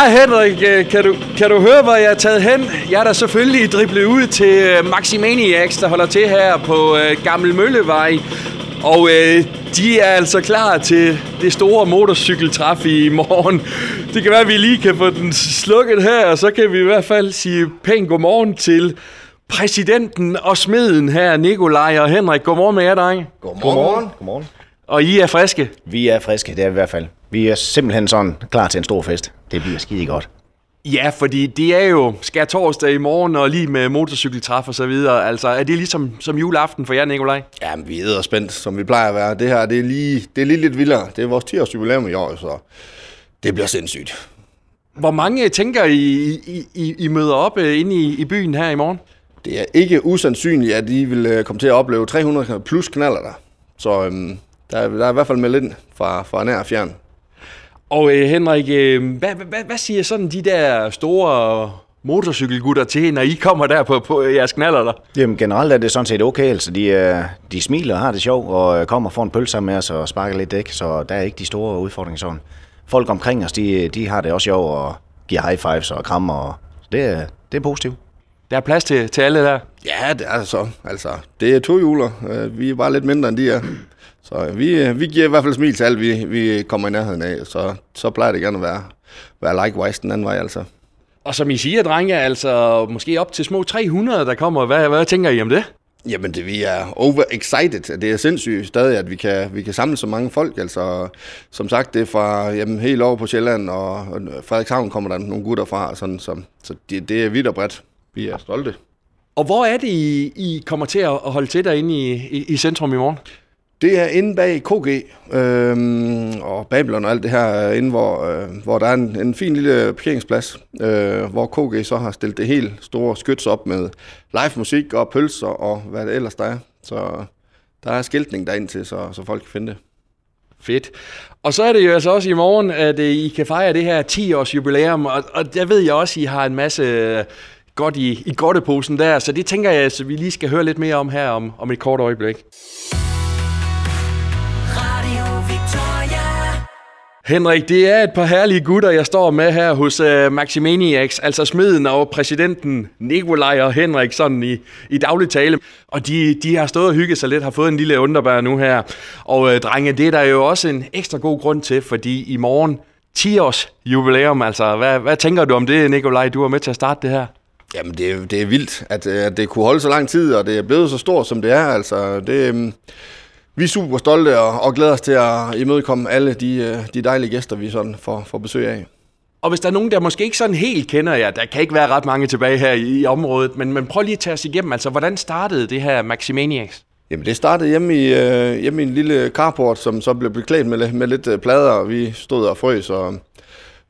Ja, Henrik, øh, kan du, kan du høre, hvor jeg er taget hen? Jeg er da selvfølgelig driblet ud til øh, Maximaniacs, der holder til her på øh, Gammel Møllevej. Og øh, de er altså klar til det store motorcykeltræf i morgen. Det kan være, at vi lige kan få den slukket her, og så kan vi i hvert fald sige pænt godmorgen til præsidenten og smeden her, Nikolaj og Henrik. Godmorgen med jer, drenge. Godmorgen. Godmorgen. Godmorgen. Og I er friske. Vi er friske, det er vi i hvert fald. Vi er simpelthen sådan klar til en stor fest. Det bliver skide godt. Ja, fordi det er jo skær torsdag i morgen, og lige med motorcykeltræf og så videre. Altså, er det ligesom som juleaften for jer, Nikolaj? Jamen, vi er spændt, som vi plejer at være. Det her, det er lige, det er lige lidt vildere. Det er vores 10-års jubilæum i år, så det bliver sindssygt. Hvor mange tænker I, I, I, I møder op uh, inde i, i byen her i morgen? Det er ikke usandsynligt, at I vil øh, komme til at opleve 300 plus knaller der. Så øhm, der, er, der er i hvert fald meldt ind fra, fra nær og fjern. Og øh, Henrik, øh, hvad, hvad, hvad siger sådan de der store motorcykelgutter til, når I kommer der på, på jeres knaller der? Jamen generelt er det sådan set okay, altså de, øh, de smiler og har det sjovt, og øh, kommer og får en pølse sammen med os og sparker lidt dæk, så der er ikke de store udfordringer sådan. Folk omkring os, de, øh, de har det også sjovt og giver high fives og krammer, og det, det er positivt. Der er plads til, til alle der. Ja, det er så. Altså, det er to juler. Øh, Vi er bare lidt mindre, end de er. Så øh, vi, øh, vi giver i hvert fald smil til alt, vi, vi kommer i nærheden af. Så, så plejer det gerne at være, være likewise den anden vej, altså. Og som I siger, drenge, altså måske op til små 300, der kommer. Hvad, hvad tænker I om det? Jamen, det, vi er overexcited. Det er sindssygt stadig, at vi kan, vi kan samle så mange folk. Altså, som sagt, det er fra jamen, helt over på Sjælland, og, og Frederikshavn kommer der nogle gutter fra. Sådan, så så det, det er vidt og bredt. Vi er stolte. Og hvor er det, I, I kommer til at holde til derinde i, i, i centrum i morgen? Det er inde bag KG øhm, og Babylon og alt det her, øh, inde hvor, øh, hvor der er en, en fin lille parkeringsplads, øh, hvor KG så har stillet det helt store skyts op med live musik og pølser og hvad det ellers der er. Så der er skiltning derind til, så, så folk kan finde det. Fedt. Og så er det jo altså også i morgen, at øh, I kan fejre det her 10-års jubilæum, og, og der ved jeg også, at I har en masse godt i, i godteposen der, så det tænker jeg, at vi lige skal høre lidt mere om her om, om et kort øjeblik. Henrik, det er et par herlige gutter, jeg står med her hos uh, Maximaniacs, altså smeden og præsidenten Nikolaj og Henrik, sådan i, i daglig tale. Og de, de har stået og hygget sig lidt, har fået en lille underbær nu her. Og uh, drenge, det er der jo også en ekstra god grund til, fordi i morgen 10 års jubilæum, altså hvad, hvad tænker du om det, Nikolaj? Du var med til at starte det her. Jamen, det er, det er vildt, at, øh, at det kunne holde så lang tid, og det er blevet så stort, som det er. Altså, det, øhm, vi er super stolte og, og glæder os til at imødekomme alle de, øh, de dejlige gæster, vi sådan får, får besøg af. Og hvis der er nogen, der måske ikke sådan helt kender jer, der kan ikke være ret mange tilbage her i, i området, men, men prøv lige at tage os igennem, altså hvordan startede det her Maximaniacs? Jamen, det startede hjemme i, øh, hjemme i en lille carport, som så blev beklædt med, med lidt øh, plader, og vi stod og frøs og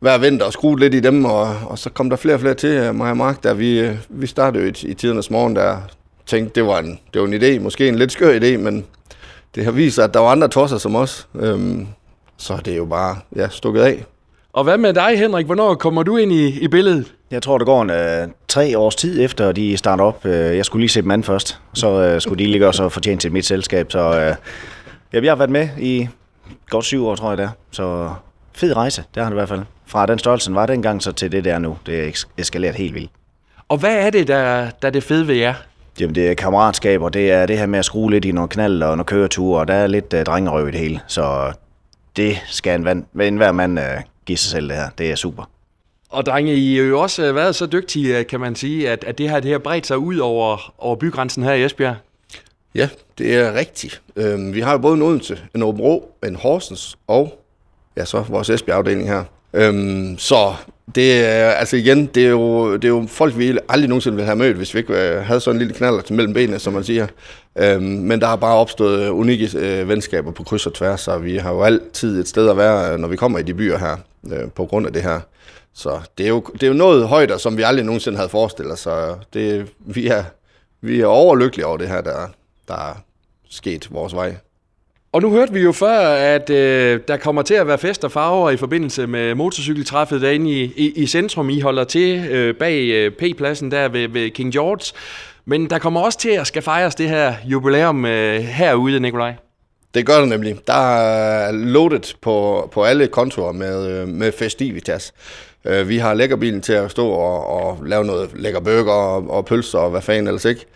hver vinter og skruede lidt i dem, og, og så kom der flere og flere til, øh, mig og Mark, der vi, øh, vi startede jo i, i tidernes morgen, der tænkte, det var, en, det var en idé, måske en lidt skør idé, men det har vist sig, at der var andre tosser som os, øhm, så det er jo bare ja, stukket af. Og hvad med dig, Henrik? Hvornår kommer du ind i, i billedet? Jeg tror, det går en øh, tre års tid efter, de starter op. Øh, jeg skulle lige se dem an først, så øh, skulle de lige gøre så fortjent til mit selskab. Så øh, ja, jeg har været med i godt syv år, tror jeg det er. Så fed rejse, det har det i hvert fald. Fra den størrelse, den var dengang, så til det der nu. Det er eskaleret helt vildt. Og hvad er det, der, der er det fede ved jer? Jamen, det er kammeratskab, og det er det her med at skrue lidt i nogle knald og nogle køreture, og der er lidt uh, drengerøv i det hele. Så det skal en, vand, en hver mand uh, give sig selv det her. Det er super. Og drenge, I har jo også øh, været så dygtige, kan man sige, at, at det her det har bredt sig ud over, over bygrænsen her i Esbjerg. Ja, det er rigtigt. Øhm, vi har jo både en Odense, en Åbenrå, en Horsens og ja, så vores Esbjerg-afdeling her. Øhm, så det er, altså igen, det er, jo, det er jo folk, vi aldrig nogensinde ville have mødt, hvis vi ikke øh, havde sådan en lille knaller til mellem benene, som man siger. Øhm, men der har bare opstået unikke øh, venskaber på kryds og tværs, så vi har jo altid et sted at være, når vi kommer i de byer her, øh, på grund af det her. Så det er jo, det er jo noget højder, som vi aldrig nogensinde havde forestillet os, så det, vi, er, vi er overlykkelige over det her, der, der er sket vores vej. Og nu hørte vi jo før, at øh, der kommer til at være fest og farver i forbindelse med motorcykeltræffet derinde i, i, i centrum. I holder til øh, bag øh, P-pladsen der ved, ved King George. Men der kommer også til at skal fejres det her jubilæum øh, herude, Nikolaj. Det gør det nemlig. Der er loaded på, på alle kontorer med, øh, med festivitas. Øh, vi har lækkerbilen til at stå og, og lave noget lækker burger og, og pølser og hvad fanden ellers ikke.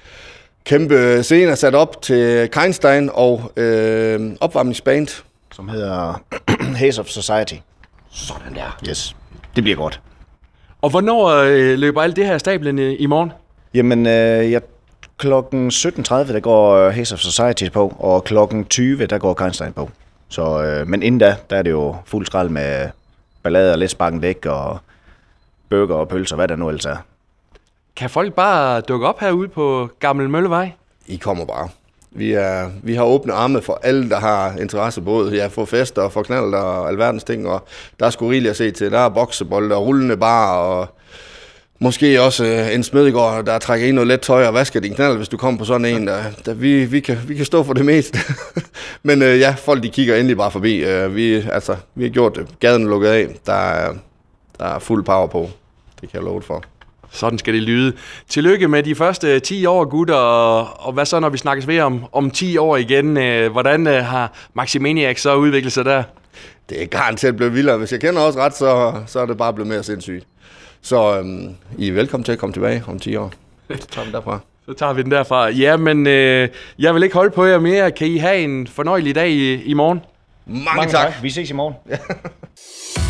Kæmpe scene er sat op til Keinstein og øh, opvarmningsband. Som hedder Haze of Society. Sådan der. Yes. Det bliver godt. Og hvornår øh, løber alt det her stablen i, i morgen? Jamen, øh, jeg, klokken 17.30, der går øh, Haze of Society på, og klokken 20, der går Keinstein på. Så, øh, men inden da, der er det jo fuld skrald med ballader, lidt sparken dæk og burger og pølser, hvad der nu ellers er. Kan folk bare dukke op herude på Gammel Møllevej? I kommer bare. Vi, er, vi har åbne arme for alle, der har interesse, både ja, for fester og for knald og alverdens ting, og der er sgu rigeligt at se til. Der er boksebold og rullende bar, og måske også øh, en smedegård, der trækker ind noget let tøj og vasker din knald, hvis du kommer på sådan en. Der, der vi, vi, kan, vi kan stå for det meste. Men øh, ja, folk de kigger endelig bare forbi. Øh, vi, altså, vi har gjort det. Gaden er lukket af. Der er, der er fuld power på. Det kan jeg love for. Sådan skal det lyde. Tillykke med de første 10 år, gutter, og, og hvad så, når vi snakkes ved om, om 10 år igen? Øh, hvordan øh, har Maximaniac så udviklet sig der? Det er garanteret blevet vildere. Hvis jeg kender også ret, så, så er det bare blevet mere sindssygt. Så øhm, I er velkommen til at komme tilbage om 10 år. Så tager vi derfra. Så tager vi den derfra. Ja, men øh, jeg vil ikke holde på jer mere. Kan I have en fornøjelig dag i, i morgen? Mange, Mange tak. Vi ses i morgen.